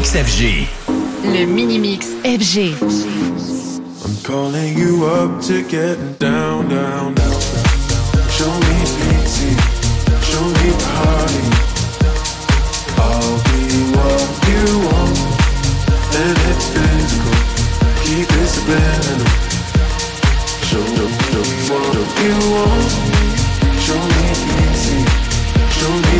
Mix FG. Le mini mix FG. I'm calling you up to get down, down, down. Show me pity, show me party. I'll be what you want, and it's physical. Keep it subliminal. Show, what you want. Show me pity, show me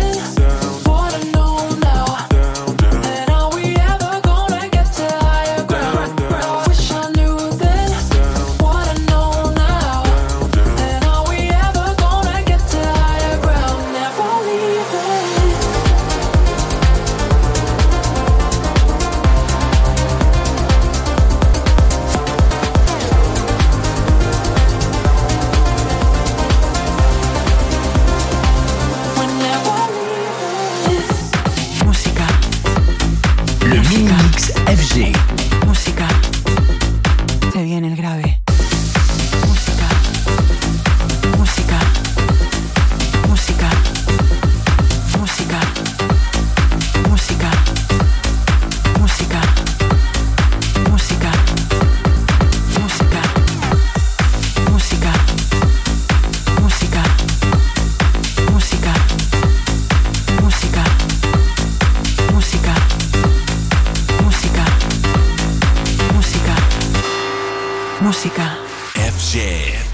See. música. FG.